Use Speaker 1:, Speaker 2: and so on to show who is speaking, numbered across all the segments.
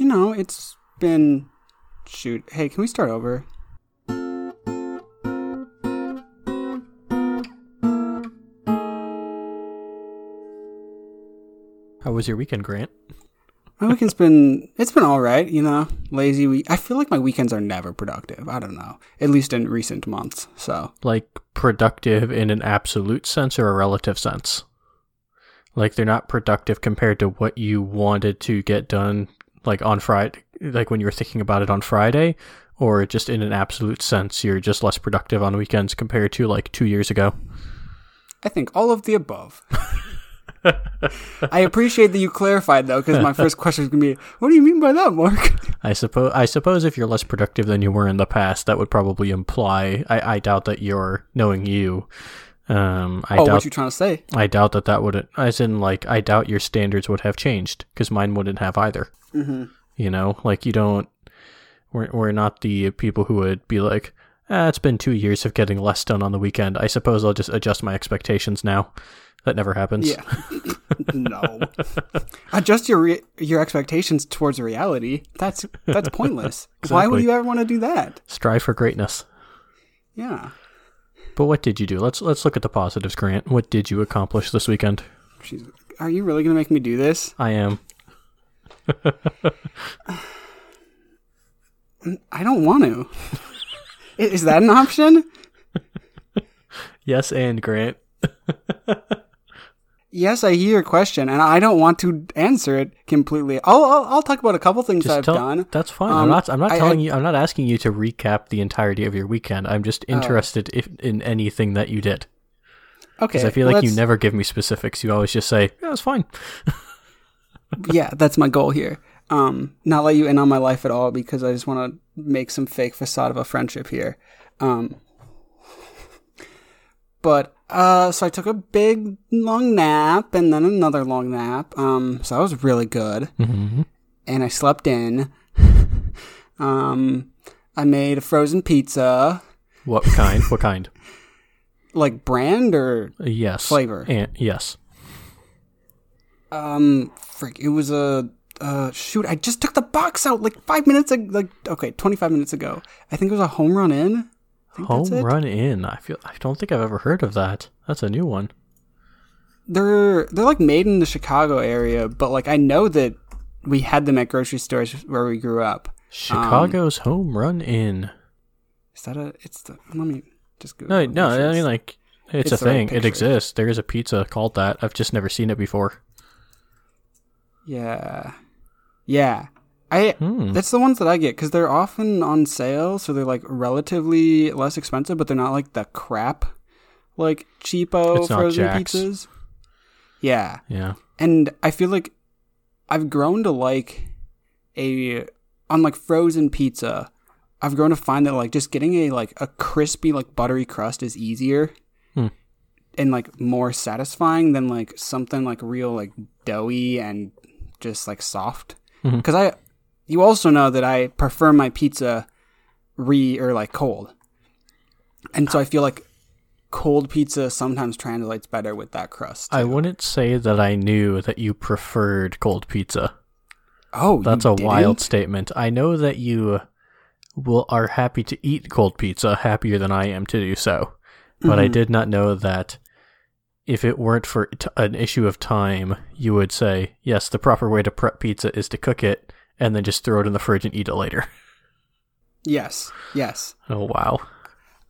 Speaker 1: you know, it's been. Shoot. Hey, can we start over?
Speaker 2: How was your weekend, Grant?
Speaker 1: My weekend's been it's been all right, you know. Lazy week. I feel like my weekends are never productive. I don't know. At least in recent months. So
Speaker 2: Like productive in an absolute sense or a relative sense? Like they're not productive compared to what you wanted to get done like on Friday, like when you were thinking about it on Friday, or just in an absolute sense you're just less productive on weekends compared to like 2 years ago.
Speaker 1: I think all of the above. I appreciate that you clarified though, because my first question is gonna be, "What do you mean by that, Mark?"
Speaker 2: I suppose I suppose if you're less productive than you were in the past, that would probably imply. I, I doubt that you're knowing you. Um, I
Speaker 1: oh,
Speaker 2: doubt.
Speaker 1: what you trying to say?
Speaker 2: I doubt that that would. As in, like, I doubt your standards would have changed because mine wouldn't have either.
Speaker 1: Mm-hmm.
Speaker 2: You know, like you don't. We're we're not the people who would be like, ah, it's been two years of getting less done on the weekend. I suppose I'll just adjust my expectations now. That never happens.
Speaker 1: Yeah. no. Adjust your re- your expectations towards reality. That's that's pointless. Why would you ever want to do that?
Speaker 2: Strive for greatness.
Speaker 1: Yeah.
Speaker 2: But what did you do? Let's let's look at the positives, Grant. What did you accomplish this weekend?
Speaker 1: She's, are you really gonna make me do this?
Speaker 2: I am.
Speaker 1: I don't want to. Is that an option?
Speaker 2: Yes, and Grant.
Speaker 1: Yes, I hear your question, and I don't want to answer it completely. I'll I'll, I'll talk about a couple things
Speaker 2: Just
Speaker 1: I've
Speaker 2: tell,
Speaker 1: done.
Speaker 2: That's fine. I'm
Speaker 1: Um,
Speaker 2: not. I'm not
Speaker 1: I-
Speaker 2: telling
Speaker 1: I-
Speaker 2: you. I'm not asking you to recap the entirety of your weekend. I'm just
Speaker 1: Oh.
Speaker 2: interested if, in anything that you did.
Speaker 1: Okay,
Speaker 2: Because I feel like you never give me specifics. You always just say, "Yeah, it's fine."
Speaker 1: yeah, that's my goal here. Um, not let you in on my life at all because I just want to make some fake facade of a friendship here. Um, but uh, so I took a big long nap and then another long nap. Um, so that was really good,
Speaker 2: hmm
Speaker 1: and I slept in. um, I made a frozen pizza,
Speaker 2: What kind? what kind?
Speaker 1: like brand or
Speaker 2: Uh, Yes.
Speaker 1: Flavor.
Speaker 2: And yes.
Speaker 1: um, frick, it was a. Uh, shoot! I just took the box out like five minutes ago. Like, okay, twenty-five minutes ago. I think it was a Home Run Inn.
Speaker 2: Home Run Inn. I feel. I don't think I've ever heard of that. That's a new one.
Speaker 1: They're they're like made in the Chicago area, but like I know that we had them at grocery stores where we grew up.
Speaker 2: Chicago's um, Home Run Inn.
Speaker 1: Is that a? It's the. Let me just go.
Speaker 2: No, no. I mean, like, it's,
Speaker 1: it's
Speaker 2: a
Speaker 1: the right
Speaker 2: thing. it exists. There is a pizza called that. I've just never seen it before.
Speaker 1: yeah, yeah. I
Speaker 2: Hmm.
Speaker 1: that's the ones that I get because they're often on sale, so they're like relatively less expensive, but they're not like the crap, like cheapo frozen
Speaker 2: Jack's.
Speaker 1: pizzas. Yeah,
Speaker 2: Yeah.
Speaker 1: and I feel like I've grown to like a on like frozen pizza. I've grown to find that like just getting a like a crispy like buttery crust is easier
Speaker 2: Hmm.
Speaker 1: and like more satisfying than like something like real like doughy and just like soft. Because I, you also know that I prefer my pizza re or like cold, and so I feel like cold pizza sometimes translates better with that crust.
Speaker 2: I wouldn't say that I knew that you preferred cold pizza.
Speaker 1: oh,
Speaker 2: That's a wild
Speaker 1: didn't?
Speaker 2: statement. I know that you will are happy to eat cold pizza, happier than I am to do so. But I
Speaker 1: Mhm.
Speaker 2: did not know that if it weren't for t- an issue of time, you would say, yes, the proper way to prep pizza is to cook it and then just throw it in the fridge and eat it later.
Speaker 1: Yes, yes.
Speaker 2: Oh, wow.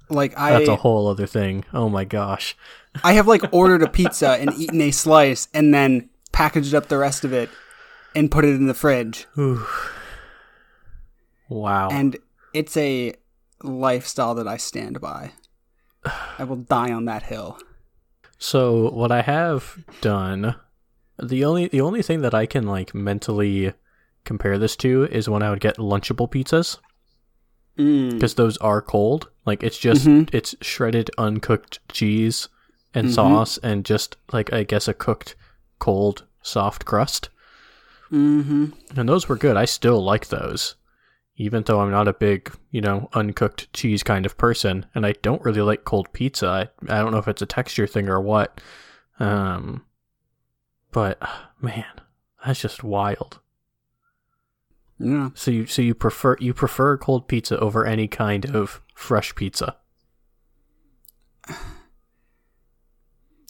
Speaker 1: Like I,
Speaker 2: That's a whole other thing. Oh my gosh.
Speaker 1: I have like ordered a pizza and eaten a slice and then packaged up the rest of it and put it in the fridge.
Speaker 2: Ooh. Wow.
Speaker 1: And it's a lifestyle that I stand by. I will die on that hill.
Speaker 2: So what I have done, the only the only thing that I can like mentally compare this to is when I would get lunchable pizzas
Speaker 1: Mm.
Speaker 2: because those are cold. Like it's just
Speaker 1: Mhm.
Speaker 2: it's shredded uncooked cheese and
Speaker 1: Mhm.
Speaker 2: sauce and just like I guess a cooked cold soft crust.
Speaker 1: Mm-hmm.
Speaker 2: And those were good. I still like those. Even though I'm not a big, you know, uncooked cheese kind of person and I don't really like cold pizza. I, I don't know if it's a texture thing or what. Um but man, that's just wild.
Speaker 1: Yeah.
Speaker 2: So you so you prefer you prefer cold pizza over any kind of fresh pizza.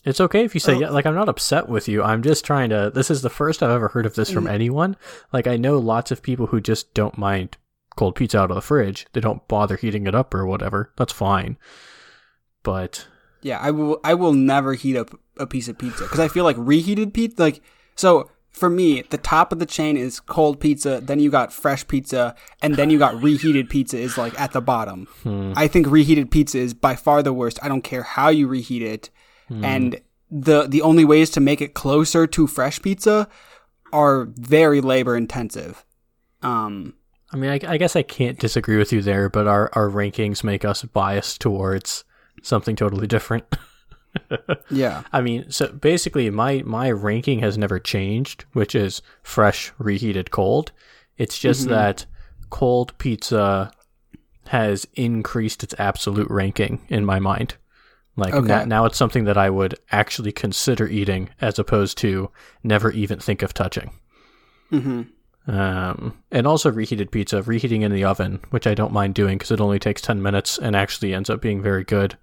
Speaker 2: It's okay if you say
Speaker 1: Oh.
Speaker 2: yeah. Like I'm not upset with you. I'm just trying to. This is the first I've ever heard of this from
Speaker 1: Mm.
Speaker 2: anyone. Like I know lots of people who just don't mind cold pizza out of the fridge. They don't bother heating it up or whatever. That's fine. But
Speaker 1: Yeah, I will. I will never heat up a piece of pizza because I feel like reheated pizza. Like so, for me, the top of the chain is cold pizza. Then you got fresh pizza, and then you got reheated pizza is like at the bottom. I think reheated pizza is by far the worst. I don't care how you reheat it, and the the only ways to make it closer to fresh pizza are very labor intensive. Um,
Speaker 2: I mean, I, I guess I can't disagree with you there. But our our rankings make us biased towards something totally different.
Speaker 1: yeah,
Speaker 2: I mean, so basically, my my ranking has never changed, which is fresh, reheated, cold. It's just
Speaker 1: Mm-hmm.
Speaker 2: that cold pizza has increased its absolute ranking in my mind. Like
Speaker 1: Okay.
Speaker 2: now, now it's something that I would actually consider eating, as opposed to never even think of touching.
Speaker 1: hmm
Speaker 2: Um, and also reheated pizza, reheating in the oven, which I don't mind doing because it only takes 10 minutes and actually ends up being very good.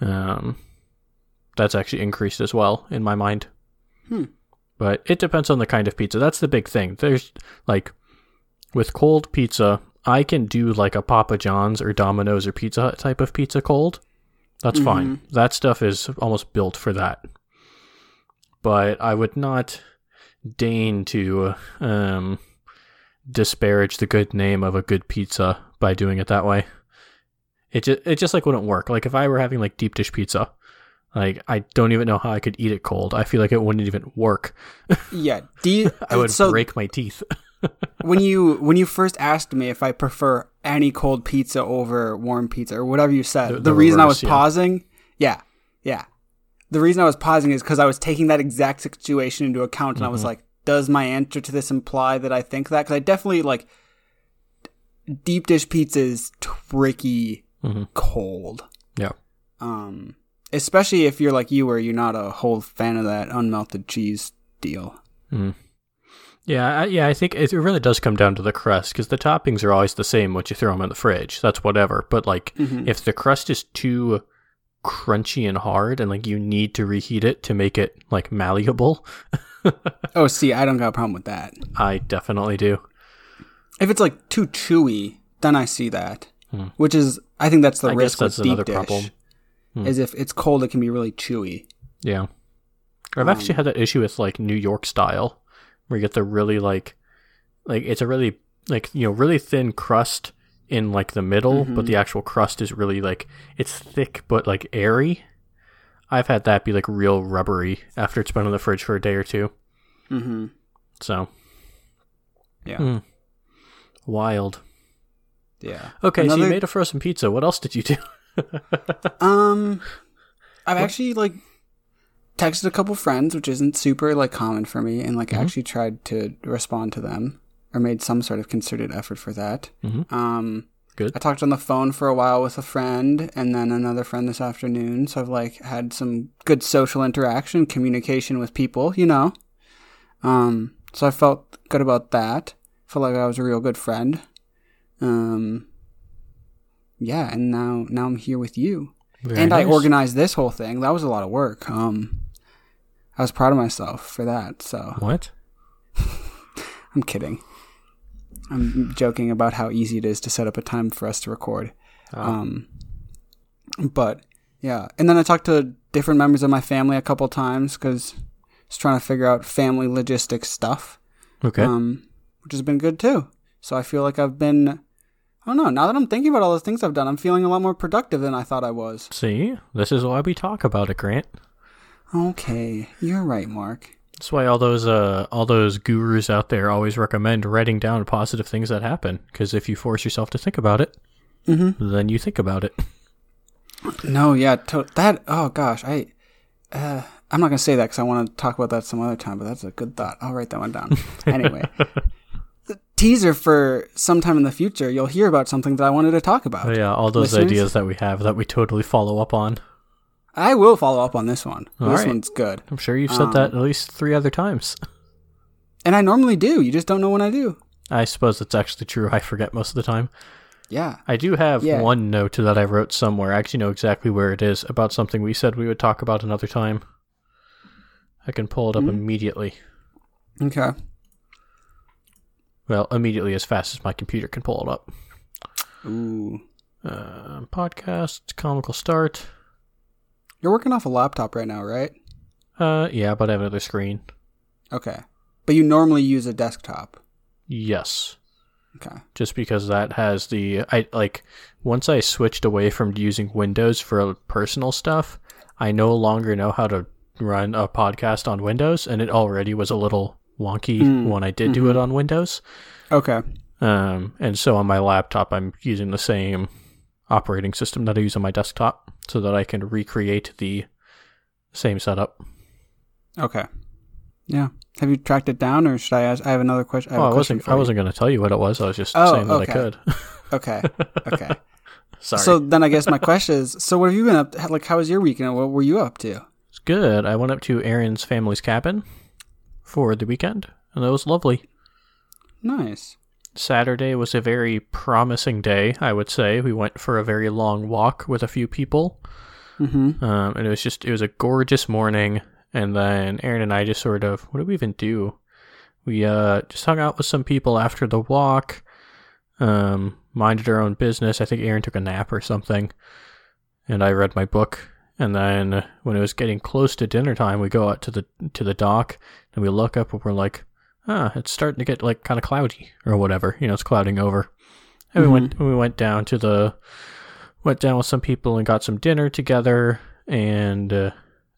Speaker 2: Um, that's actually increased as well in my mind.
Speaker 1: Hmm.
Speaker 2: But it depends on the kind of pizza. That's the big thing. There's like with cold pizza, I can do like a Papa John's or Domino's or Pizza Hut type of pizza cold. That's fine. That stuff is almost built for that. But I would not deign to um, disparage the good name of a good pizza by doing it that way. It just it just like wouldn't work. Like if I were having like deep dish pizza, like I don't even know how I could eat it cold. I feel like it wouldn't even work.
Speaker 1: yeah. Do you,
Speaker 2: I would
Speaker 1: so
Speaker 2: break my teeth.
Speaker 1: when you when you first asked me if I prefer any cold pizza over warm pizza or whatever you said,
Speaker 2: The-
Speaker 1: the,
Speaker 2: the
Speaker 1: reason I was
Speaker 2: yeah.
Speaker 1: pausing, yeah, yeah, the reason I was pausing is because I was taking that exact situation into account, and I was
Speaker 2: Mm-hmm.
Speaker 1: like, does my answer to this imply that I think that? Because I definitely like deep dish pizza is tricky
Speaker 2: Mhm.
Speaker 1: cold,
Speaker 2: yeah.
Speaker 1: um, especially if you're like you, where you're not a whole fan of that unmelted cheese deal.
Speaker 2: Yeah, I, yeah, I think it really does come down to the crust because the toppings are always the same once you throw them in the fridge. That's whatever. But like,
Speaker 1: Mhm.
Speaker 2: if the crust is too crunchy and hard, and like you need to reheat it to make it like malleable,
Speaker 1: Oh, see, I don't got a problem with that.
Speaker 2: I definitely do.
Speaker 1: If it's like too chewy, then I see that.
Speaker 2: Hmm.
Speaker 1: Which is, I think that's the
Speaker 2: I
Speaker 1: risk
Speaker 2: guess that's
Speaker 1: with deep
Speaker 2: another
Speaker 1: dish.
Speaker 2: problem. Hmm.
Speaker 1: Is if it's cold, it can be really chewy.
Speaker 2: Yeah, I've actually had that issue with like New York style, where you get the really like, like it's a really like you know really thin crust in like the middle, but the actual crust is really like it's thick but like airy. I've had that be like real rubbery after it's been in the fridge for a day or two.
Speaker 1: Mm-hmm.
Speaker 2: So
Speaker 1: Yeah.
Speaker 2: Hmm. wild.
Speaker 1: Yeah.
Speaker 2: Okay, so you made a frozen pizza. What else did you do?
Speaker 1: Um, I've actually like texted a couple friends, which isn't super like common for me, and like
Speaker 2: Mm-hmm.
Speaker 1: actually tried to respond to them or made some sort of concerted effort for that.
Speaker 2: Mhm.
Speaker 1: Um,
Speaker 2: Good.
Speaker 1: I talked on the phone for a while with a friend and then another friend this afternoon. So I've like had some good social interaction, communication with people, you know. Um, so I felt good about that. Felt like I was a real good friend. Um, yeah, and now now I'm here with you
Speaker 2: Very
Speaker 1: and I organized this whole thing. That was a lot of work. Um, I was proud of myself for that. So
Speaker 2: What?
Speaker 1: I'm kidding. I'm joking about how easy it is to set up a time for us to record.
Speaker 2: Oh.
Speaker 1: Um, but yeah, and then I talked to different members of my family a couple times because I was trying to figure out family logistics stuff.
Speaker 2: Okay.
Speaker 1: Um, which has been good too. So I feel like I've been. I don't know. Now that I'm thinking about all those things I've done, I'm feeling a lot more productive than I thought I was.
Speaker 2: See, this is why we talk about it, Grant.
Speaker 1: Okay, you're right, Mark.
Speaker 2: That's why all those uh all those gurus out there always recommend writing down positive things that happen because if you force yourself to think about it,
Speaker 1: Mm-hmm.
Speaker 2: then you think about it.
Speaker 1: No, yeah, to- that. Oh gosh, I. Uh, I'm not gonna say that because I want to talk about that some other time. But that's a good thought. I'll write that one down. anyway, teaser for sometime in the future, you'll hear about something that I wanted to talk about.
Speaker 2: Oh, yeah, all those
Speaker 1: Listeners?
Speaker 2: ideas that we have that we totally follow up on.
Speaker 1: I will follow up on this one.
Speaker 2: All
Speaker 1: this
Speaker 2: right.
Speaker 1: one's good,
Speaker 2: I'm sure you've said
Speaker 1: Um,
Speaker 2: that at least three other times.
Speaker 1: and I normally do. You just don't know when I do.
Speaker 2: I suppose that's actually true. I forget most of the time.
Speaker 1: Yeah.
Speaker 2: I do have
Speaker 1: Yeah.
Speaker 2: one note that I wrote somewhere. I actually know exactly where it is about something we said we would talk about another time. I can pull it up
Speaker 1: Hmm.
Speaker 2: immediately.
Speaker 1: Okay.
Speaker 2: Well, immediately as fast as my computer can pull it up.
Speaker 1: Ooh.
Speaker 2: Uh, podcast, comical start.
Speaker 1: You're working off a laptop right now, right?
Speaker 2: Uh, yeah, but I have another screen.
Speaker 1: Okay. But you normally use a desktop.
Speaker 2: Yes.
Speaker 1: Okay.
Speaker 2: just because that has the I like once I switched away from using Windows for personal stuff, I no longer know how to run a podcast on Windows and it already was a little wonky
Speaker 1: Mm,
Speaker 2: when I did do it on Windows.
Speaker 1: Okay.
Speaker 2: Um and so on my laptop I'm using the same operating system that I use on my desktop so that I can recreate the same setup.
Speaker 1: Okay. Yeah. Have you tracked it down, or should I ask? I have another question. I
Speaker 2: Oh, I wasn't I wasn't going to tell you what it was. I was just
Speaker 1: Oh,
Speaker 2: saying that
Speaker 1: okay.
Speaker 2: I could.
Speaker 1: Okay. Okay.
Speaker 2: Sorry.
Speaker 1: So then, I guess my question is: So, what have you been up? To? Like, how was your weekend? What were you up to?
Speaker 2: It's good. I went up to Aaron's family's cabin for the weekend, and that was lovely.
Speaker 1: Nice.
Speaker 2: Saturday was a very promising day, I would say. We went for a very long walk with a few people,
Speaker 1: Mm-hmm.
Speaker 2: um, and it was just it was a gorgeous morning. And then Aaron and I just sort of what did we even do? We uh, just hung out with some people after the walk, um, minded our own business. I think Aaron took a nap or something, and I read my book. And then when it was getting close to dinner time, we go out to the to the dock and we look up and we're like, ah, it's starting to get like kind of cloudy or whatever. You know, it's clouding over. And we went we went down to the went down with some people and got some dinner together. And uh,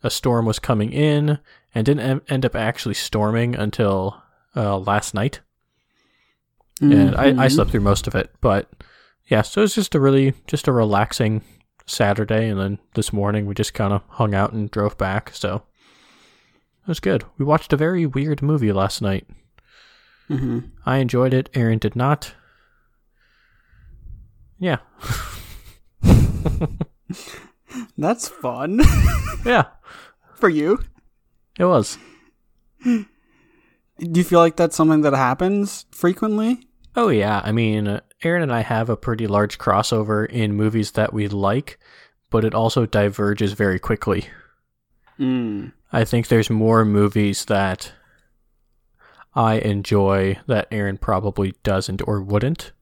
Speaker 2: a storm was coming in and didn't em- end up actually storming until uh, last night. And I, I
Speaker 1: Mhm.
Speaker 2: slept through most of it, but yeah, so it was just a really just a relaxing Saturday, and then this morning we just kind of hung out and drove back. So it was good. We watched a very weird movie last night.
Speaker 1: Mhm.
Speaker 2: I enjoyed it. Aaron did not. Yeah,
Speaker 1: That's fun
Speaker 2: yeah,
Speaker 1: for you.
Speaker 2: it was.
Speaker 1: Do you feel like that's something that happens frequently?
Speaker 2: Oh yeah, I mean, uh, Aaron and I have a pretty large crossover in movies that we like, but it also diverges very quickly.
Speaker 1: Mm.
Speaker 2: I think there's more movies that I enjoy that Aaron probably doesn't or wouldn't.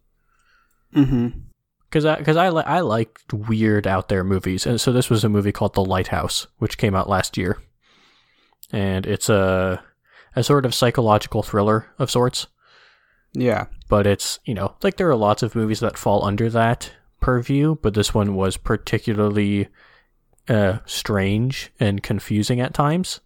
Speaker 1: Mm-hmm.
Speaker 2: Because I, cause I, li- I like weird out there movies. And so this was a movie called The Lighthouse, which came out last year. And it's a, a sort of psychological thriller of sorts.
Speaker 1: Yeah.
Speaker 2: But it's, you know, like there are lots of movies that fall under that purview, but this one was particularly uh, strange and confusing at times.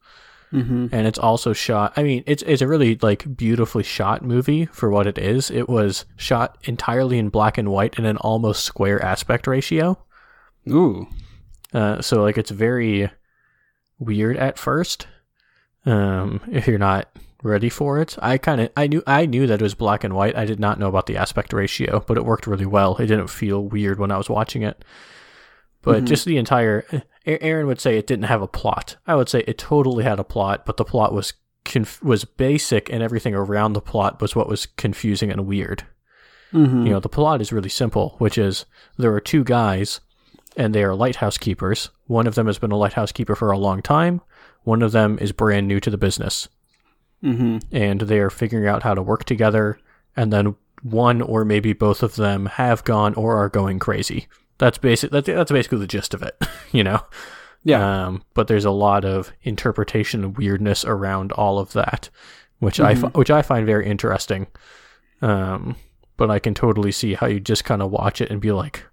Speaker 1: Mm-hmm.
Speaker 2: and it's also shot i mean it's it's a really like beautifully shot movie for what it is it was shot entirely in black and white in an almost square aspect ratio
Speaker 1: Ooh.
Speaker 2: uh, so like it's very weird at first um if you're not ready for it i kind of i knew i knew that it was black and white i did not know about the aspect ratio but it worked really well it didn't feel weird when i was watching it but
Speaker 1: Mhm.
Speaker 2: just the entire aaron would say it didn't have a plot i would say it totally had a plot but the plot was conf- was basic and everything around the plot was what was confusing and weird
Speaker 1: Mm-hmm.
Speaker 2: you know, the plot is really simple, which is there are two guys and they are lighthouse keepers. One of them has been a lighthouse keeper for a long time. One of them is brand new to the business
Speaker 1: Mm-hmm.
Speaker 2: and they are figuring out how to work together. And then one or maybe both of them have gone or are going crazy. That's basic. That's, that's basically the gist of it, you know?
Speaker 1: Yeah.
Speaker 2: Um, but there's a lot of interpretation and weirdness around all of that, which I fi- which I find very interesting. Um, but I can totally see how you just kind of watch it and be like,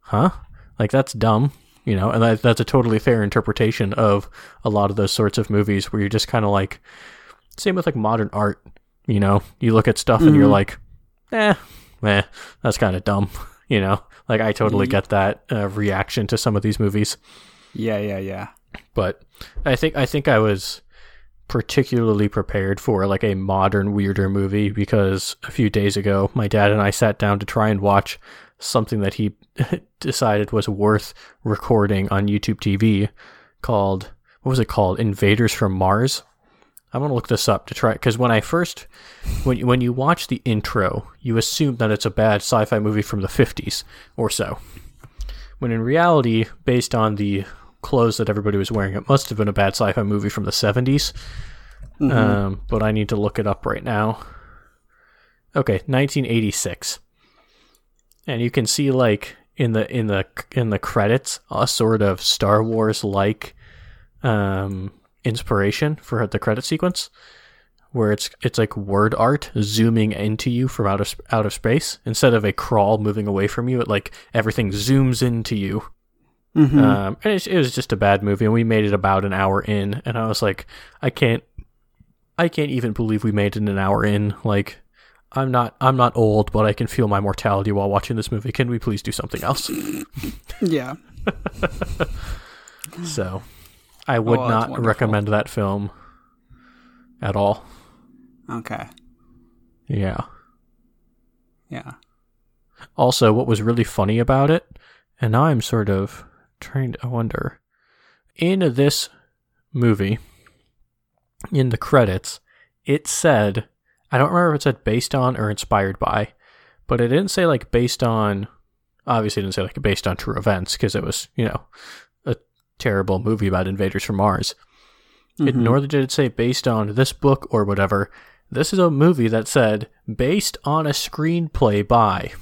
Speaker 2: "Huh? Like that's dumb," you know. And that, that's a totally fair interpretation of a lot of those sorts of movies where you're just kind of like, same with like modern art. You know, you look at stuff and you're
Speaker 1: Mhm.
Speaker 2: like, "Eh, eh, that's kind of dumb." You know, like I totally get that uh, reaction to some of these movies
Speaker 1: yeah. Yeah. Yeah.
Speaker 2: but I think I think I was particularly prepared for like a modern weirder movie because a few days ago my dad and I sat down to try and watch something that he decided was worth recording on YouTube TV called what was it called Invaders from Mars I want to look this up to try because when I first, when you, when you watch the intro, you assume that it's a bad sci-fi movie from the fifties or so, when in reality, based on the clothes that everybody was wearing, it must have been a bad sci-fi movie from the 70s. Um, but I need to look it up right now. Okay, 1986, and you can see like in the in the in the credits a sort of Star Wars like um, inspiration for the credit sequence, where it's it's like word art zooming into you from out of out of space instead of a crawl moving away from you. It like everything zooms into you.
Speaker 1: Mm-hmm.
Speaker 2: Um, and it, it was just a bad movie, and we made it about an hour in, and I was like, I can't, I can't even believe we made it an hour in. Like, I'm not, I'm not old, but I can feel my mortality while watching this movie. Can we please do something else?
Speaker 1: yeah.
Speaker 2: so, I would
Speaker 1: Oh,
Speaker 2: not recommend that film at all.
Speaker 1: Okay.
Speaker 2: Yeah.
Speaker 1: Yeah.
Speaker 2: Also, what was really funny about it, and now I'm sort of trying to wonder, in this movie, in the credits, it said, I don't remember if it said based on or inspired by, but it didn't say like based on, obviously it didn't say like based on true events because it was, you know, terrible movie about invaders from Mars. It,
Speaker 1: Mhm.
Speaker 2: nor did it say based on this book or whatever. This is a movie that said based on a screenplay by.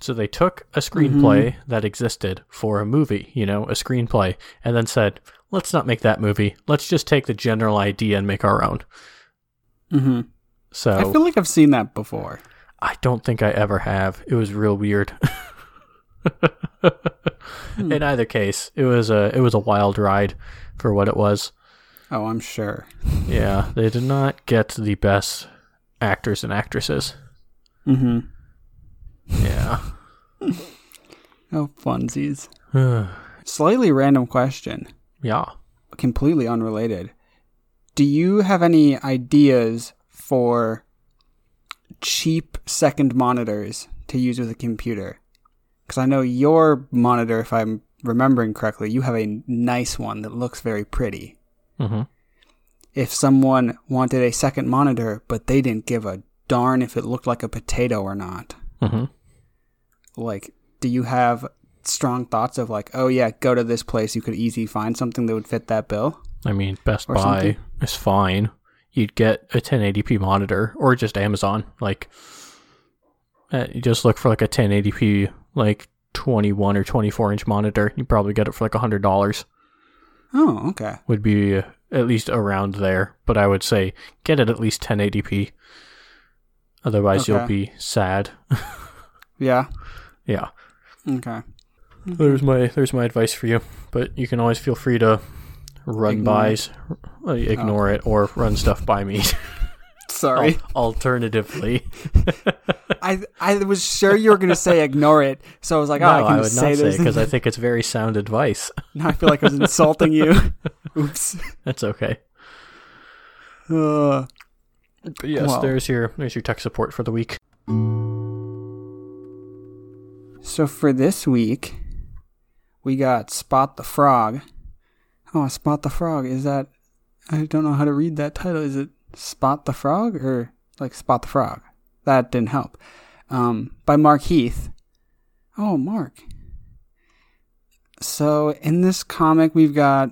Speaker 2: So they took a screenplay that existed for a movie, you know, a screenplay, and then said, let's not make that movie. Let's just take the general idea and make our own.
Speaker 1: Mm-hmm.
Speaker 2: So
Speaker 1: I feel like I've seen that before.
Speaker 2: I don't think I ever have. It was real weird. In either case, it was a it was a wild ride for what it was.
Speaker 1: Oh, I'm sure.
Speaker 2: Yeah, they did not get the best actors and actresses.
Speaker 1: Mm-hmm.
Speaker 2: Yeah.
Speaker 1: Oh, funsies. Slightly random question, Yeah. completely unrelated. Do you have any ideas for cheap second monitors to use with a computer? Because I know your monitor, if I'm remembering correctly, you have a nice one that looks very pretty.
Speaker 2: hmm
Speaker 1: If someone wanted a second monitor, but they didn't give a darn if it looked like a potato or not,
Speaker 2: hmm
Speaker 1: like, do you have strong thoughts of like, oh yeah, go to this place, you could easily find something that would fit that bill?
Speaker 2: I mean, Best Buy
Speaker 1: something.
Speaker 2: is fine. You'd get a 1080p monitor or just Amazon. Like, uh, you just look for like a 1080p, like 21 or 24 inch monitor. You probably get it for like $100.
Speaker 1: Oh, okay.
Speaker 2: Would be uh, at least around there. But I would say get it at least 1080p. Otherwise, you'll be sad.
Speaker 1: Yeah.
Speaker 2: yeah.
Speaker 1: Okay.
Speaker 2: There's my there's my advice for you. But you can always feel free to run
Speaker 1: Ignore
Speaker 2: bys, uh, ignore it, or run stuff by me.
Speaker 1: Sorry.
Speaker 2: Al- alternatively,
Speaker 1: I I was sure you were gonna say ignore it, so I was like, oh,
Speaker 2: no,
Speaker 1: I
Speaker 2: I,
Speaker 1: can
Speaker 2: would
Speaker 1: just
Speaker 2: not
Speaker 1: say
Speaker 2: say
Speaker 1: this.
Speaker 2: because I think it's very sound advice.
Speaker 1: now I feel like I was insulting you. Oops.
Speaker 2: That's okay.
Speaker 1: Uh,
Speaker 2: But yes,
Speaker 1: Well.
Speaker 2: there's your there's your tech support for the week.
Speaker 1: so for this week, we got Spot the Frog. Oh, Spot the Frog. Is that? I don't know how to read that title. Is it Spot the Frog or like Spot the Frog? That didn't help. Um, by Mark Heath. Oh, Mark. So in this comic, we've got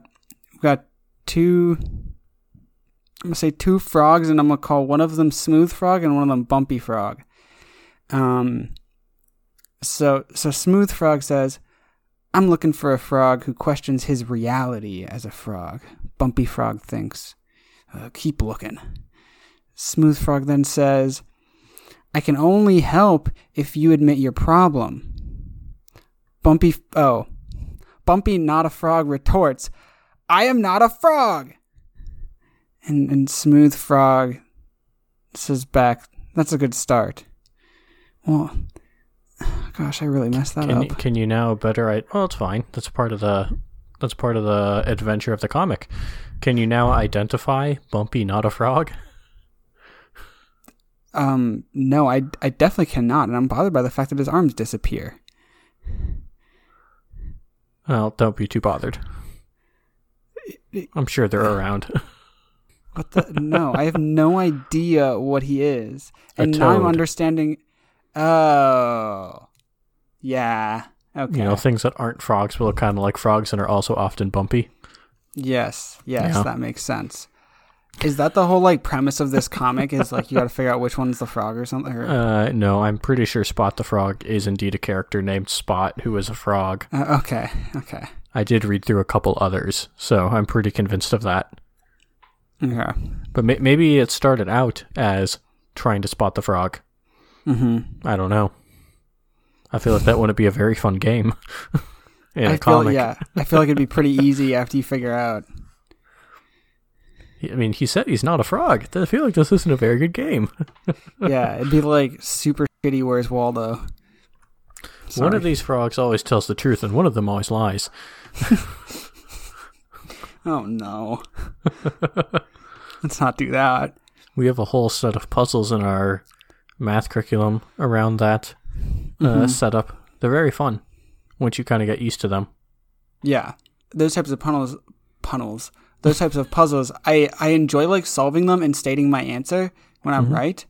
Speaker 1: we've got two. I'm gonna say two frogs, and I'm gonna call one of them Smooth Frog and one of them Bumpy Frog. Um. So so Smooth Frog says, "I'm looking for a frog who questions his reality as a frog." Bumpy Frog thinks, uh, "Keep looking." Smooth Frog then says, "I can only help if you admit your problem." Bumpy oh, Bumpy not a frog retorts, "I am not a frog." And and Smooth Frog says back, "That's a good start." Well, gosh, I really messed that
Speaker 2: Can
Speaker 1: up.
Speaker 2: you, can you now better? I well, it's fine. That's part of the that's part of the adventure of the comic. Can you now identify Bumpy not a frog?
Speaker 1: Um, no, I, I definitely cannot, and I'm bothered by the fact that his arms disappear.
Speaker 2: Well, don't be too bothered. I'm sure they're around.
Speaker 1: What the? no, I have no idea what he is. And now I'm understanding. Oh, yeah. Okay.
Speaker 2: You know, things that aren't frogs but look kind of like frogs and are also often bumpy.
Speaker 1: yes. Yes,
Speaker 2: Yeah.
Speaker 1: that makes sense. Is that the whole like premise of this comic? Is like you got to figure out which one's the frog or something? Or,
Speaker 2: Uh, no, I'm pretty sure Spot the Frog is indeed a character named Spot who is a frog.
Speaker 1: Uh, okay. Okay.
Speaker 2: I did read through a couple others, so I'm pretty convinced of that.
Speaker 1: Yeah,
Speaker 2: But may- maybe it started out as trying to spot the frog.
Speaker 1: Mm-hmm.
Speaker 2: I don't know. I feel like that wouldn't be a very fun game in
Speaker 1: I
Speaker 2: a
Speaker 1: feel
Speaker 2: comic.
Speaker 1: yeah. I feel like it'd be pretty easy after you figure out.
Speaker 2: I mean, he said he's not a frog. I feel like this isn't a very good game.
Speaker 1: Yeah, it'd be like super shitty. Where's Waldo?
Speaker 2: One of these frogs always tells the truth, and one of them always lies.
Speaker 1: Oh no. Let's not do that.
Speaker 2: We have a whole set of puzzles in our math curriculum around that uh,
Speaker 1: Mhm.
Speaker 2: setup. They're very fun once you kind of get used to them.
Speaker 1: Yeah, those types of puzzles, puzzles, those types of puzzles. I I enjoy like solving them and stating my answer when I'm
Speaker 2: Mhm.
Speaker 1: right,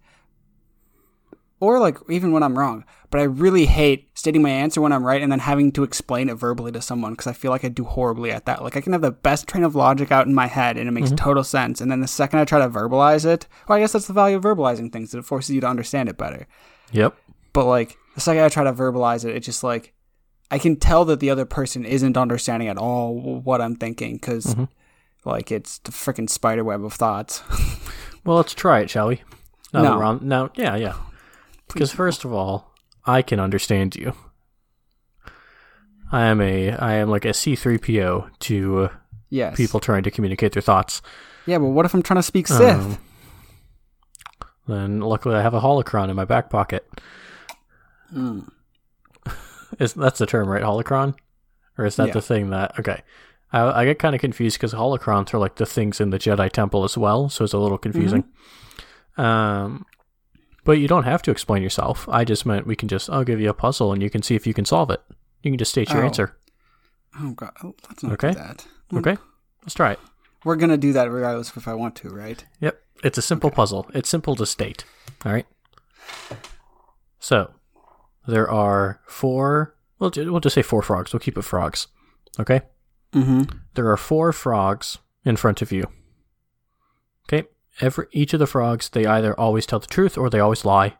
Speaker 1: or like even when I'm wrong. But I really hate stating my answer when I'm right and then having to explain it verbally to someone because I feel like I do horribly at that. Like I can have the best train of logic out in my head and it makes total sense, and then the second I try to verbalize it, well, I guess that's the value of verbalizing things. That it forces you to understand it better.
Speaker 2: Yep.
Speaker 1: But like the second I try to verbalize it, it's just like I can tell that the other person isn't understanding at all what I'm thinking because
Speaker 2: Mhm.
Speaker 1: Like it's the freaking spider web of thoughts.
Speaker 2: Well, let's try it, shall we? Now
Speaker 1: No.
Speaker 2: on, now, yeah, yeah. Because first of all, I can understand you. I am a, I am like a C three PO to uh,
Speaker 1: yes,
Speaker 2: people trying to communicate their thoughts.
Speaker 1: Yeah, but what if I'm trying to speak Sith?
Speaker 2: Um, then luckily I have a holocron in my back pocket.
Speaker 1: Mm.
Speaker 2: Is that's the term, right? Holocron, or is that
Speaker 1: Yeah.
Speaker 2: the thing that? Okay, I, I get kind of confused because holocrons are like the things in the Jedi Temple as well, so it's a little confusing. Um, but you don't have to explain yourself. I just meant we can just I'll give you a puzzle and you can see if you can solve it. You can just state your
Speaker 1: Oh.
Speaker 2: answer.
Speaker 1: Oh god, oh, let's not
Speaker 2: Okay.
Speaker 1: do that.
Speaker 2: Okay, let's try it.
Speaker 1: We're gonna do that regardless if I want to, right?
Speaker 2: Yep, it's a simple puzzle. It's simple to state. All right. So there are four. We'll we'll just say four frogs. We'll keep it frogs. Okay.
Speaker 1: Mm-hmm.
Speaker 2: There are four frogs in front of you. Okay. Every each of the frogs, they either always tell the truth or they always lie.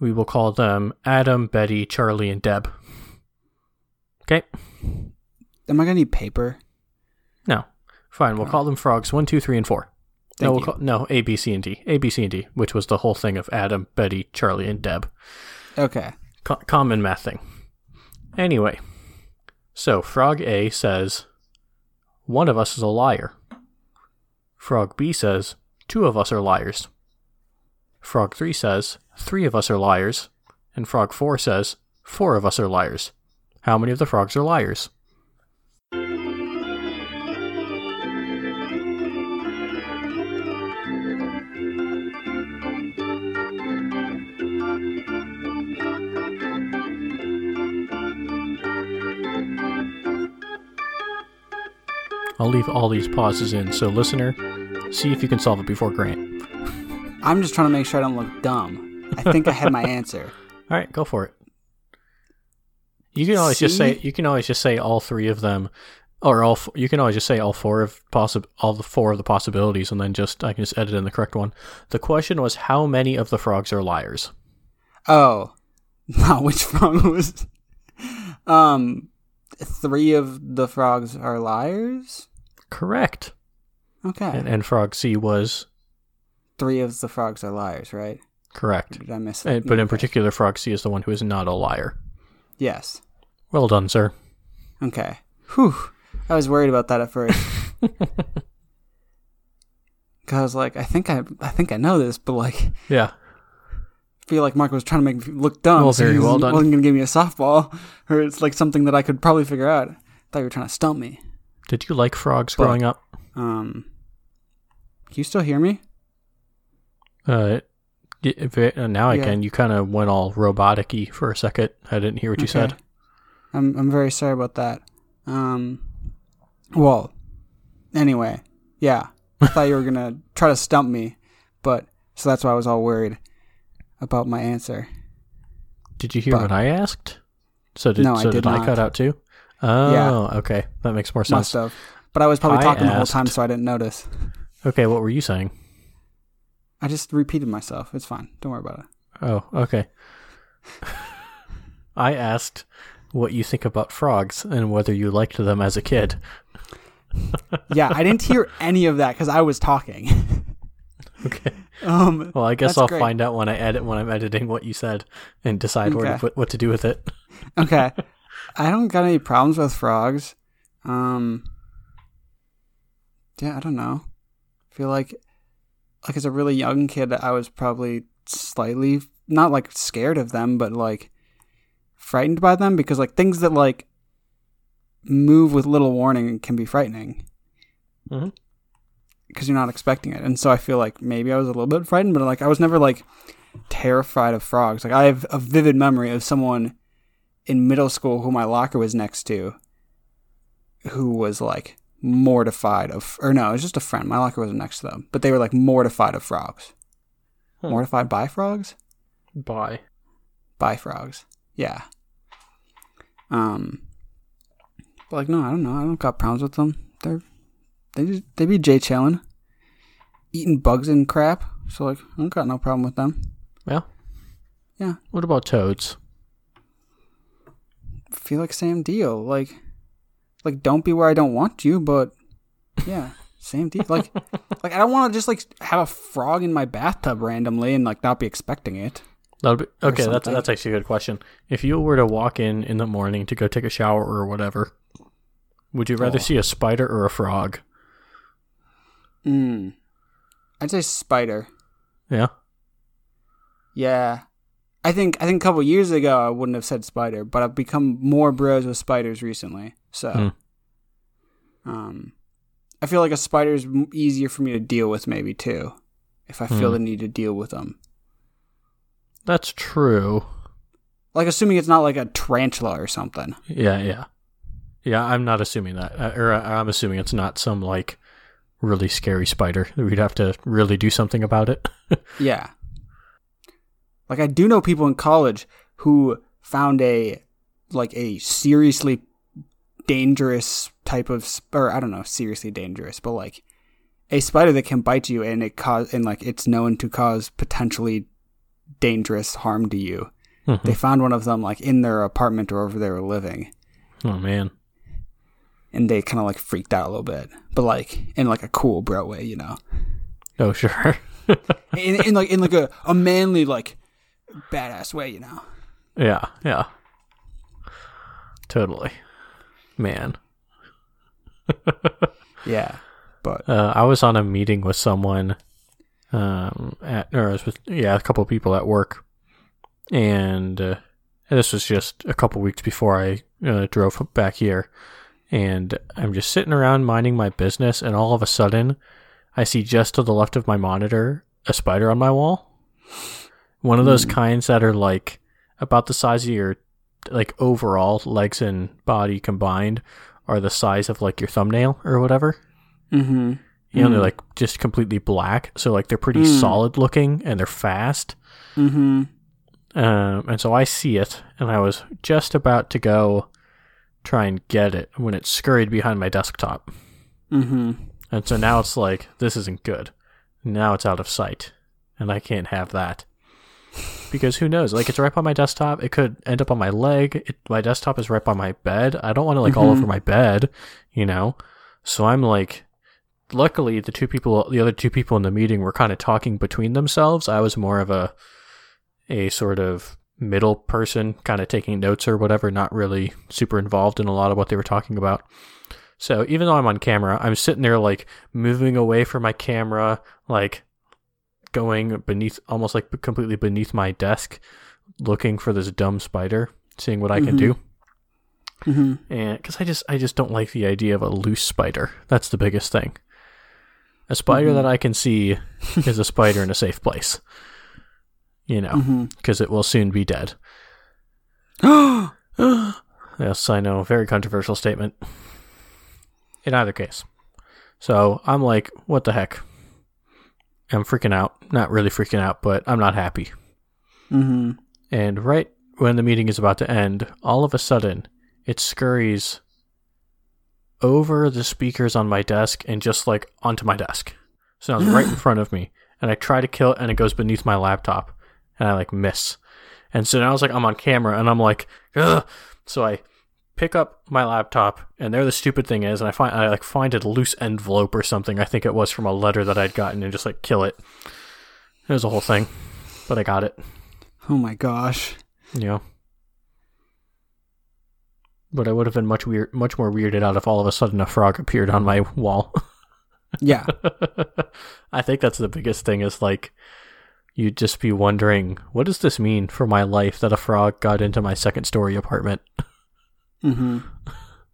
Speaker 2: We will call them Adam, Betty, Charlie, and Deb. Okay.
Speaker 1: Am I gonna need paper?
Speaker 2: No. Fine. We'll call them frogs one, two, three, and four. no, we'll call, no, A, B, C, and D. A, B, C, and D, which was the whole thing of Adam, Betty, Charlie, and Deb.
Speaker 1: Okay.
Speaker 2: Co- common math thing. Anyway, so Frog A says, one of us is a liar. Frog B says, two of us are liars. Frog 3 says, three of us are liars. And Frog 4 says, four of us are liars. How many of the frogs are liars? I'll leave all these pauses in, so listener, see if you can solve it before Grant.
Speaker 1: I'm just trying to make sure I don't look dumb. I think I had my answer.
Speaker 2: All right, go for it. You can always just say you can always just say all three of them, or all. You can always just say all four of possible all the four of the possibilities, and then just I can just edit in the correct one. The question was how many of the frogs are liars.
Speaker 1: Oh, not which frog was. Um, three of the frogs are liars.
Speaker 2: Correct.
Speaker 1: Okay,
Speaker 2: And, and frog C was
Speaker 1: three of the frogs are liars, right?
Speaker 2: correct.
Speaker 1: Did I miss it?
Speaker 2: but in particular, frog C is the one who is not a liar.
Speaker 1: yes.
Speaker 2: Well done, sir.
Speaker 1: Okay. Whew. I was worried about that at first. Cause I was like, I think I, I think I know this, but like,
Speaker 2: Yeah.
Speaker 1: I feel like Mark was trying to make me look dumb.
Speaker 2: Well, very
Speaker 1: he
Speaker 2: well
Speaker 1: wasn't-
Speaker 2: done.
Speaker 1: wasn't gonna give me a softball, or it's like something that I could probably figure out. I thought you were trying to stump me.
Speaker 2: Did you like frogs
Speaker 1: But-
Speaker 2: growing up?
Speaker 1: Um, can you still hear me?
Speaker 2: Uh, if it- uh, now I
Speaker 1: Yeah.
Speaker 2: can. You kind of went all robotic-y for a second. I didn't hear what you said.
Speaker 1: I'm I'm very sorry about that. Um, well, Anyway, yeah. I thought you were gonna try to stump me, but so that's why I was all worried about my answer.
Speaker 2: Did you hear
Speaker 1: But-
Speaker 2: what I asked? So did
Speaker 1: No, I
Speaker 2: so
Speaker 1: did
Speaker 2: did, I cut out too? Oh,
Speaker 1: Yeah.
Speaker 2: okay. That makes more sense.
Speaker 1: Must have. But I was probably
Speaker 2: I
Speaker 1: talking the whole time, so I didn't notice.
Speaker 2: Okay, what were you saying?
Speaker 1: I just repeated myself. It's fine. Don't worry about it.
Speaker 2: Oh, okay. I asked what you think about frogs and whether you liked them as a kid.
Speaker 1: Yeah, I didn't hear any of that because I was talking.
Speaker 2: Okay.
Speaker 1: um,
Speaker 2: Well, I guess I'll
Speaker 1: great.
Speaker 2: find out when I edit when I'm editing what you said and decide where to put what to do with it.
Speaker 1: okay. I don't got any problems with frogs. Um, yeah, I don't know. feel like, like as a really young kid, I was probably slightly not like scared of them, but like frightened by them because like things that like move with little warning can be frightening
Speaker 2: Mhm.
Speaker 1: Because you're not expecting it. And so I feel like maybe I was a little bit frightened, but like I was never like terrified of frogs. Like I have a vivid memory of someone in middle school who my locker was next to who was like mortified of or no, it was just a friend. My locker wasn't next to them, but they were like mortified of frogs.
Speaker 2: Hmm.
Speaker 1: Mortified by frogs?
Speaker 2: By
Speaker 1: By frogs. Yeah. Um but like no, I don't know. I don't got problems with them. They're they they be Jay chillin'. Eating bugs and crap. So like I don't got no problem with them.
Speaker 2: Yeah.
Speaker 1: Yeah.
Speaker 2: What about toads?
Speaker 1: feel like same deal. Like, like don't be where I don't want you, but yeah, same deal. Like, like I don't want to just like have a frog in my bathtub randomly and like not be expecting it.
Speaker 2: That'll be, okay, that's that's actually a good question. If you were to walk in in the morning to go take a shower or whatever, would you rather
Speaker 1: Oh.
Speaker 2: see a spider or a frog?
Speaker 1: Mm. I'd say spider.
Speaker 2: Yeah.
Speaker 1: Yeah. I think I think a couple years ago I wouldn't have said spider, but I've become more bros with spiders recently. So,
Speaker 2: Hmm.
Speaker 1: um, I feel like a spider is easier for me to deal with, maybe too, if I feel
Speaker 2: Hmm.
Speaker 1: the need to deal with them.
Speaker 2: That's true.
Speaker 1: Like assuming it's not like a tarantula or something.
Speaker 2: Yeah, yeah. Yeah, I'm not assuming that. Uh, Or uh, I'm assuming it's not some like really scary spider. We'd have to really do something about it.
Speaker 1: Yeah. Like I do know people in college who found a like a seriously dangerous type of sp- or I don't know, seriously dangerous, but like a spider that can bite you and it cause and like it's known to cause potentially dangerous harm to you.
Speaker 2: Mhm.
Speaker 1: They found one of them like in their apartment or wherever they were living
Speaker 2: oh man.
Speaker 1: And they kind of like freaked out a little bit, but like in like a cool bro way, you know.
Speaker 2: Oh sure.
Speaker 1: In, in like in like a, a manly like badass way, you know.
Speaker 2: yeah, yeah. Totally. Man.
Speaker 1: Yeah. But
Speaker 2: Uh, I was on a meeting with someone, um, at or I was with yeah a couple of people at work, and uh, this was just a couple weeks before I uh, drove back here, and I'm just sitting around minding my business, and all of a sudden, I see just to the left of my monitor a spider on my wall. One of those
Speaker 1: Hmm.
Speaker 2: kinds that are like about the size of your like overall legs and body combined are the size of like your thumbnail or whatever.
Speaker 1: mm-hmm.
Speaker 2: You know, they're
Speaker 1: Mm.
Speaker 2: like just completely black, so like they're pretty
Speaker 1: Mm.
Speaker 2: solid looking and they're fast.
Speaker 1: Mm-hmm.
Speaker 2: Um, and so I see it, and I was just about to go try and get it when it scurried behind my desktop.
Speaker 1: Mm-hmm.
Speaker 2: And so now it's like this isn't good. Now it's out of sight, and I can't have that because who knows? Like it's right by my desktop. It could end up on my leg. It, my desktop is right by my bed. I don't want it, like all
Speaker 1: Mhm.
Speaker 2: over my bed, you know. So I'm like, luckily the two people, the other two people in the meeting were kind of talking between themselves. I was more of a a sort of middle person, kind of taking notes or whatever, not really super involved in a lot of what they were talking about. So even though I'm on camera, I'm sitting there like moving away from my camera, like going beneath, almost like completely beneath my desk, looking for this dumb spider, seeing what I can
Speaker 1: Mhm.
Speaker 2: do.
Speaker 1: Mm-hmm.
Speaker 2: And because I just, I just don't like the idea of a loose spider. That's the biggest thing. A spider
Speaker 1: Mhm.
Speaker 2: that I can see is a spider in a safe place. You know,
Speaker 1: Mm-hmm.
Speaker 2: because it will soon be dead. Yes, I know. Very controversial statement. In either case. So I'm like, what the heck? I'm freaking out. Not really freaking out, but I'm not happy.
Speaker 1: Mm-hmm.
Speaker 2: And right when the meeting is about to end, all of a sudden, it scurries over the speakers on my desk and just like onto my desk. So now it's right in front of me. And I try to kill it and it goes beneath my laptop. And I like miss. And so now it's like I'm on camera and I'm like, Ugh. so I pick up my laptop and there the stupid thing is and I find I like find a loose envelope or something. I think it was from a letter that I'd gotten and just like kill it. It was a whole thing. But I got it.
Speaker 1: Oh my gosh.
Speaker 2: Yeah. But I would have been much weird, much more weirded out if all of a sudden a frog appeared on my wall.
Speaker 1: Yeah.
Speaker 2: I think that's the biggest thing is like you'd just be wondering, what does this mean for my life that a frog got into my second story apartment?
Speaker 1: mm-hmm.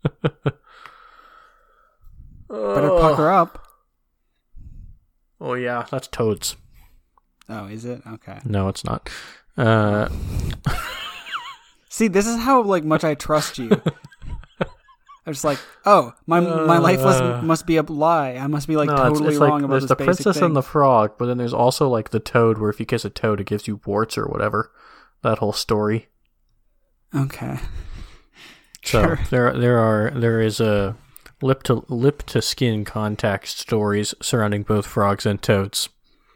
Speaker 1: Better pucker up.
Speaker 2: Oh yeah, that's toads.
Speaker 1: Oh, is it? Okay.
Speaker 2: No, it's not. Uh,
Speaker 1: See, this is how like much I trust you. I'm just like, oh, my my life must must be a lie. I must be like
Speaker 2: no,
Speaker 1: totally
Speaker 2: it's,
Speaker 1: wrong
Speaker 2: like,
Speaker 1: about
Speaker 2: there's
Speaker 1: this
Speaker 2: the
Speaker 1: basic
Speaker 2: princess
Speaker 1: thing.
Speaker 2: and the frog, but then there's also like the toad, where if you kiss a toad, it gives you warts or whatever. That whole story.
Speaker 1: Okay.
Speaker 2: So
Speaker 1: Sure.
Speaker 2: there there are there is a lip to lip to skin contact stories surrounding both frogs and toads.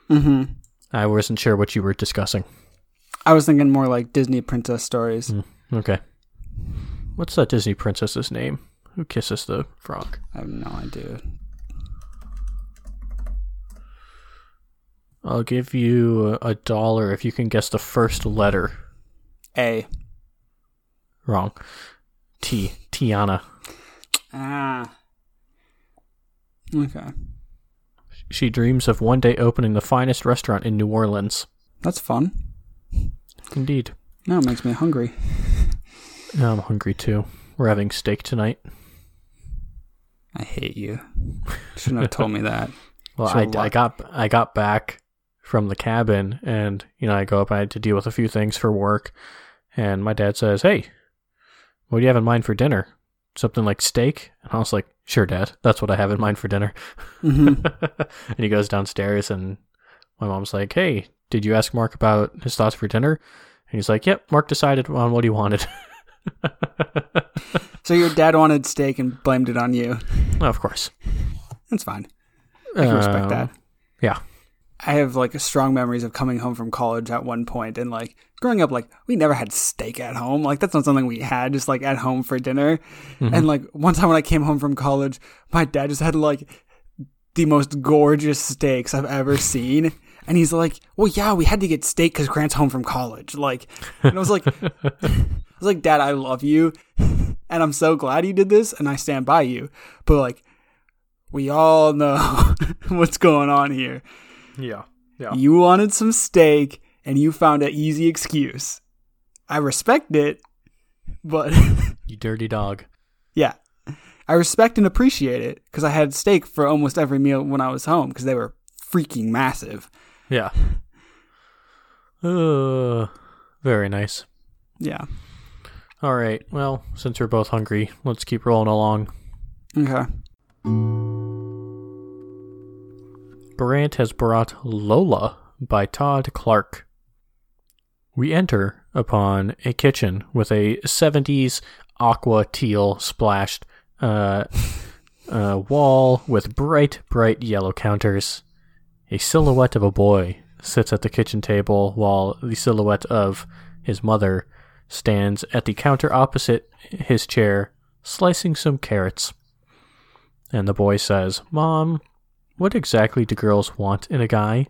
Speaker 1: Mm-hmm.
Speaker 2: I wasn't sure what you were discussing.
Speaker 1: I was thinking more like Disney princess stories.
Speaker 2: Mm. Okay. What's that Disney princess's name? Who kisses the frog?
Speaker 1: I have no idea.
Speaker 2: I'll give you a dollar if you can guess the first letter.
Speaker 1: A.
Speaker 2: Wrong. T. Tiana.
Speaker 1: Ah. Okay.
Speaker 2: She dreams of one day opening the finest restaurant in New Orleans.
Speaker 1: That's fun.
Speaker 2: Indeed.
Speaker 1: Now it makes me hungry.
Speaker 2: Now I'm hungry too. We're having steak tonight.
Speaker 1: I hate you. Shouldn't have told me that.
Speaker 2: Well, I, I got I got back from the cabin, and you know I go up. I had to deal with a few things for work, and my dad says, "Hey, what do you have in mind for dinner? Something like steak?" And I was like, "Sure, Dad. That's what I have in mind for dinner."
Speaker 1: hmm
Speaker 2: and he goes downstairs, and my mom's like, "Hey, did you ask Mark about his thoughts for dinner?" And he's like, "Yep, Mark decided on what he wanted."
Speaker 1: So your dad wanted steak and blamed it on you.
Speaker 2: of course,
Speaker 1: That's fine. I can respect
Speaker 2: Um,
Speaker 1: that.
Speaker 2: yeah.
Speaker 1: I have like strong memories of coming home from college at one point and like growing up like we never had steak at home. Like that's not something we had just like at home for dinner.
Speaker 2: Mm-hmm.
Speaker 1: And like one time when I came home from college, my dad just had like the most gorgeous steaks I've ever seen. And he's like, "Well, yeah, we had to get steak because Grant's home from college." Like, and I was like, I was like, "Dad, I love you, and I'm so glad you did this, and I stand by you." But like, we all know what's going on here.
Speaker 2: Yeah, yeah.
Speaker 1: You wanted some steak, and you found an easy excuse. I respect it, but
Speaker 2: You dirty dog.
Speaker 1: yeah, I respect and appreciate it because I had steak for almost every meal when I was home because they were freaking massive.
Speaker 2: Yeah. Uh, very nice.
Speaker 1: Yeah.
Speaker 2: All right. Well, since we're both hungry, let's keep rolling along.
Speaker 1: Okay.
Speaker 2: Grant has brought Lola by Todd Clark. We enter upon a kitchen with a 70s aqua teal splashed uh, uh, wall with bright, bright yellow counters. A silhouette of a boy sits at the kitchen table while the silhouette of his mother stands at the counter opposite his chair, slicing some carrots. And the boy says, Mom, what exactly do girls want in a guy?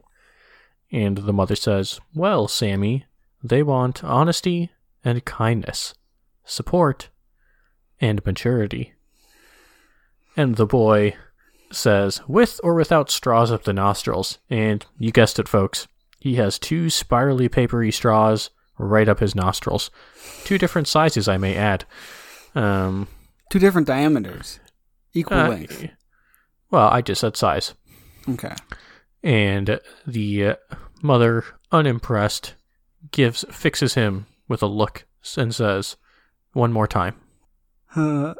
Speaker 2: And the mother says, Well, Sammy, they want honesty and kindness, support and maturity. And the boy says, With or without straws up the nostrils. And you guessed it, folks. He has two spirally papery straws right up his nostrils. Two different sizes, I may add. Um,
Speaker 1: Two different diameters, equal
Speaker 2: uh,
Speaker 1: length.
Speaker 2: well, I just said size.
Speaker 1: Okay.
Speaker 2: and the uh, mother, unimpressed, gives fixes him with a look and says, "One more time."
Speaker 1: Uh,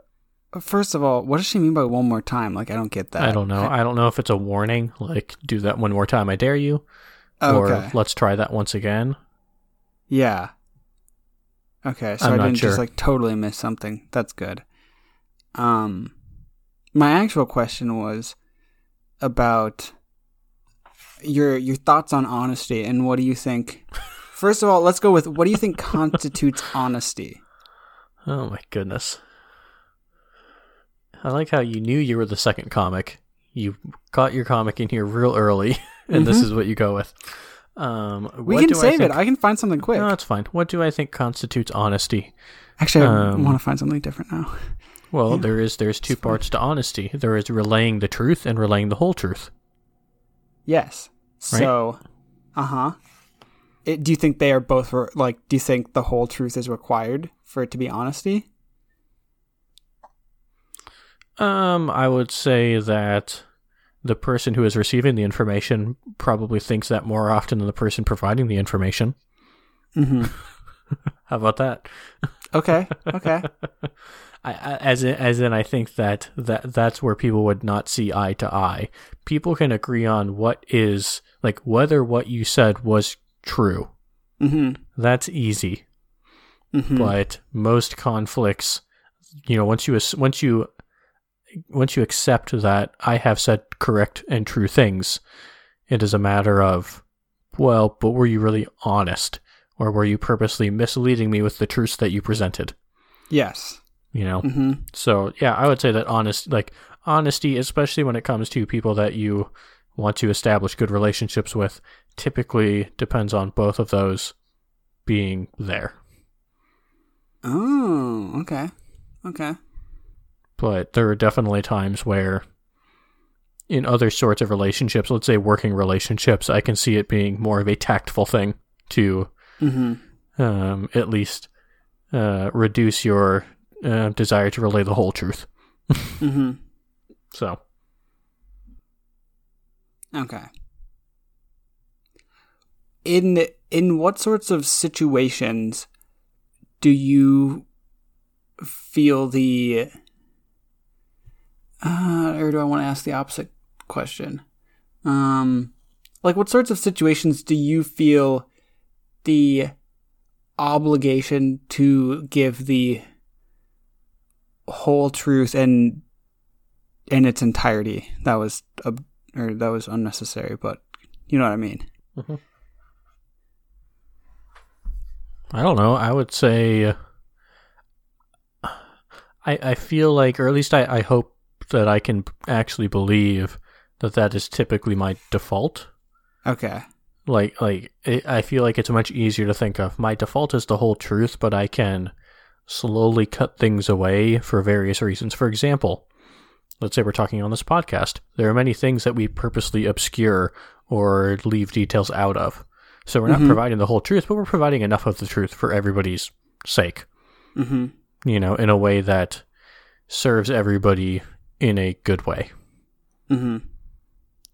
Speaker 1: First of all, what does she mean by one more time? Like, I don't get that.
Speaker 2: I don't know. I, don't know if it's a warning, like do that one more time, I dare you,
Speaker 1: Okay.
Speaker 2: or let's try that once again.
Speaker 1: Yeah. Okay, so
Speaker 2: I'm
Speaker 1: I didn't just like totally miss something. That's good. Um my actual question was about your your thoughts on honesty and what do you think First of all, let's go with what do you think constitutes honesty?
Speaker 2: Oh my goodness. I like how you knew you were the second comic. You got your comic in here real early, and this
Speaker 1: Mhm.
Speaker 2: is what you go with. Um,
Speaker 1: We
Speaker 2: what
Speaker 1: can
Speaker 2: do I
Speaker 1: save
Speaker 2: think-
Speaker 1: it. I can find something quick.
Speaker 2: No, that's fine. What do I think constitutes honesty?
Speaker 1: Actually, I
Speaker 2: um,
Speaker 1: want to find something different now.
Speaker 2: Well,
Speaker 1: Yeah,
Speaker 2: there is there's two
Speaker 1: it's
Speaker 2: parts to honesty. There is relaying the truth and relaying the whole truth.
Speaker 1: Yes.
Speaker 2: Right?
Speaker 1: So, uh huh. Do you think they are both re- like? Do you think the whole truth is required for it to be honesty?
Speaker 2: Um, I would say that the person who is receiving the information probably thinks that more often than the person providing the information.
Speaker 1: Mm-hmm.
Speaker 2: How about that?
Speaker 1: Okay. Okay.
Speaker 2: I, I, as in, as in, I think that, that that's where people would not see eye to eye. People can agree on what is like whether what you said was true.
Speaker 1: mm-hmm.
Speaker 2: That's easy.
Speaker 1: Mm-hmm.
Speaker 2: But most conflicts, you know, once you once you once you accept that I have said correct and true things, it is a matter of, well, but were you really honest, or were you purposely misleading me with the truths that you presented?
Speaker 1: yes.
Speaker 2: You know.
Speaker 1: Mm-hmm.
Speaker 2: So yeah, I would say that honest, like honesty, especially when it comes to people that you want to establish good relationships with, typically depends on both of those being there.
Speaker 1: Oh. Okay. Okay.
Speaker 2: But there are definitely times where, in other sorts of relationships, let's say working relationships, I can see it being more of a tactful thing to
Speaker 1: Mm-hmm.
Speaker 2: um, at least uh, reduce your uh, desire to relay the whole truth.
Speaker 1: Mm-hmm.
Speaker 2: So.
Speaker 1: Okay. In in what sorts of situations do you feel the uh, or do I want to ask the opposite question? Um like what sorts of situations do you feel the obligation to give the whole truth and in its entirety? That was a or that was unnecessary, but you know what I mean.
Speaker 2: I don't know. I would say I I feel like, or at least I, I hope that I can actually believe that that is typically my default.
Speaker 1: Okay.
Speaker 2: Like like it, I feel like it's much easier to think of. My default is the whole truth, but I can slowly cut things away for various reasons. For example, let's say we're talking on this podcast. There are many things that we purposely obscure or leave details out of. So we're not
Speaker 1: Mhm.
Speaker 2: providing the whole truth, but we're providing enough of the truth for everybody's sake.
Speaker 1: Mm-hmm.
Speaker 2: You know, in a way that serves everybody in a good way.
Speaker 1: Mm-hmm.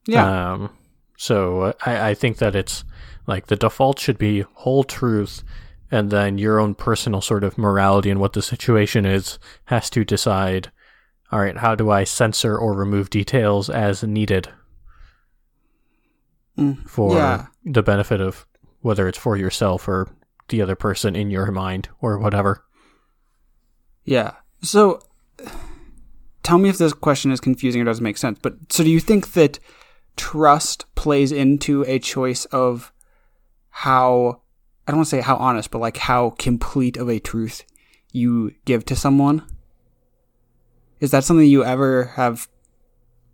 Speaker 1: Yeah.
Speaker 2: Um, so uh, I, I think that it's like the default should be whole truth, and then your own personal sort of morality and what the situation is has to decide. All right, how do I censor or remove details as needed
Speaker 1: Mm.
Speaker 2: for
Speaker 1: Yeah.
Speaker 2: the benefit of whether it's for yourself or the other person in your mind or whatever.
Speaker 1: Yeah. So tell me if this question is confusing or doesn't make sense. But so do you think that trust plays into a choice of how I don't want to say how honest, but like how complete of a truth you give to someone? Is that something you ever have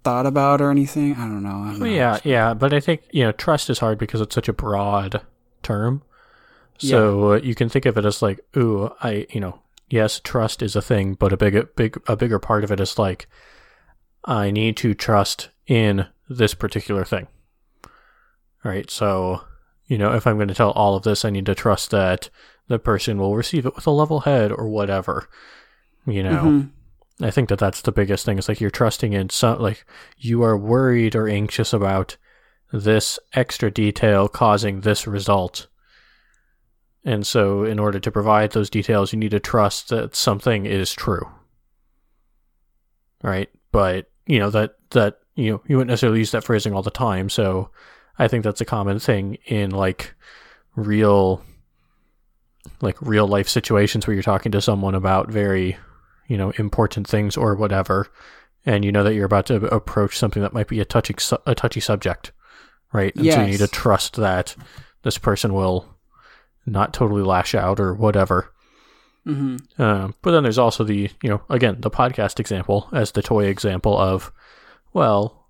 Speaker 1: thought about or anything? I don't know. I don't know.
Speaker 2: Yeah, yeah, but I think you know trust is hard because it's such a broad term. So uh, you can think of it as like, ooh, I, you know, yes, trust is a thing, but a big, big, a bigger part of it is like, I need to trust in this particular thing. All right, so you know, if I'm going to tell all of this, I need to trust that the person will receive it with a level head or whatever. You know,
Speaker 1: Mhm.
Speaker 2: I think that that's the biggest thing. Is like you're trusting in some, like you are worried or anxious about this extra detail causing this result. And so, in order to provide those details, you need to trust that something is true. right? But you know that that you know you wouldn't necessarily use that phrasing all the time. So I think that's a common thing in like real like real life situations where you're talking to someone about very you know important things or whatever and you know that you're about to approach something that might be a touchy su- a touchy subject right and so you need to trust that this person will not totally lash out or whatever
Speaker 1: hmm
Speaker 2: um, but then there's also the, you know, again, the podcast example as the toy example of, well,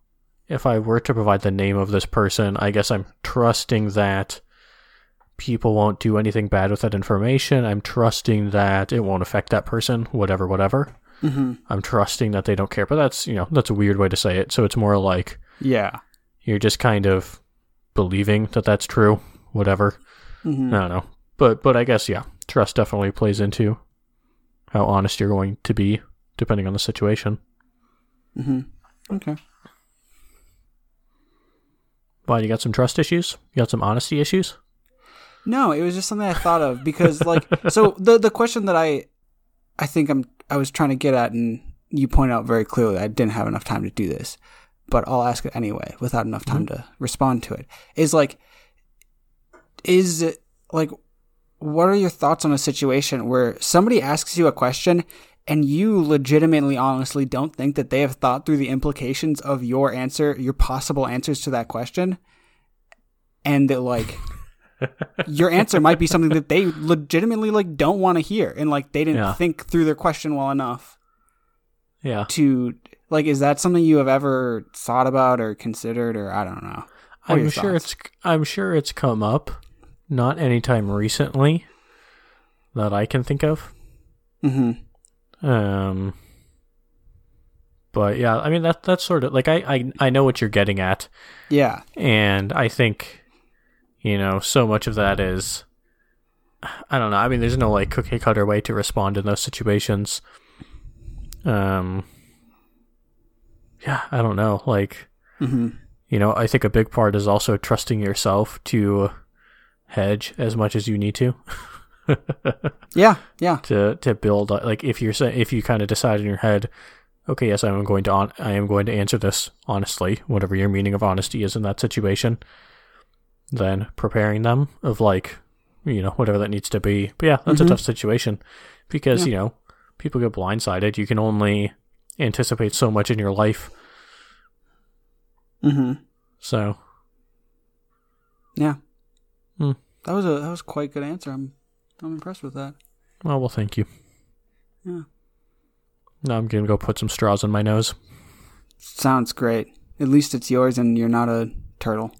Speaker 2: if I were to provide the name of this person, I guess I'm trusting that people won't do anything bad with that information. I'm trusting that it won't affect that person, whatever, whatever.
Speaker 1: hmm
Speaker 2: I'm trusting that they don't care. But that's, you know, that's a weird way to say it. So it's more like
Speaker 1: Yeah.
Speaker 2: you're just kind of believing that that's true, whatever.
Speaker 1: Hmm
Speaker 2: I don't know. But but I guess yeah, trust definitely plays into how honest you're going to be depending on the situation.
Speaker 1: Mm-hmm. Okay.
Speaker 2: Why you got some trust issues? You got some honesty issues?
Speaker 1: No, it was just something I thought of because like so the the question that I I think I'm I was trying to get at and you point out very clearly I didn't have enough time to do this, but I'll ask it anyway without enough time to respond to it. Is like is it like what are your thoughts on a situation where somebody asks you a question and you legitimately honestly don't think that they have thought through the implications of your answer, your possible answers to that question and that like your answer might be something that they legitimately like don't want to hear and like they didn't
Speaker 2: Yeah.
Speaker 1: think through their question well enough
Speaker 2: Yeah.
Speaker 1: to like is that something you have ever thought about or considered or I don't know. What
Speaker 2: I'm sure
Speaker 1: thoughts?
Speaker 2: it's I'm sure it's come up. Not anytime recently that I can think of.
Speaker 1: Mhm.
Speaker 2: Um but yeah, I mean that that's sort of like I, I I know what you're getting at.
Speaker 1: Yeah.
Speaker 2: And I think, you know, so much of that is, I don't know. I mean, there's no like cookie cutter way to respond in those situations. Um, yeah, I don't know. Like,
Speaker 1: Mhm.
Speaker 2: you know, I think a big part is also trusting yourself to hedge as much as you need to.
Speaker 1: Yeah, yeah.
Speaker 2: to to build uh, like if you're if you kind of decide in your head okay yes i'm going to on, i am going to answer this honestly whatever your meaning of honesty is in that situation then preparing them of like you know whatever that needs to be but yeah that's
Speaker 1: Mhm.
Speaker 2: a tough situation because
Speaker 1: Yeah.
Speaker 2: you know people get blindsided you can only anticipate so much in your life
Speaker 1: Mm-hmm.
Speaker 2: so
Speaker 1: Yeah.
Speaker 2: Hmm.
Speaker 1: That was a that was quite good answer. I'm I'm impressed with that.
Speaker 2: well well thank you
Speaker 1: Yeah.
Speaker 2: now i'm gonna go put some straws in my nose
Speaker 1: Sounds great. At least it's yours and you're not a turtle.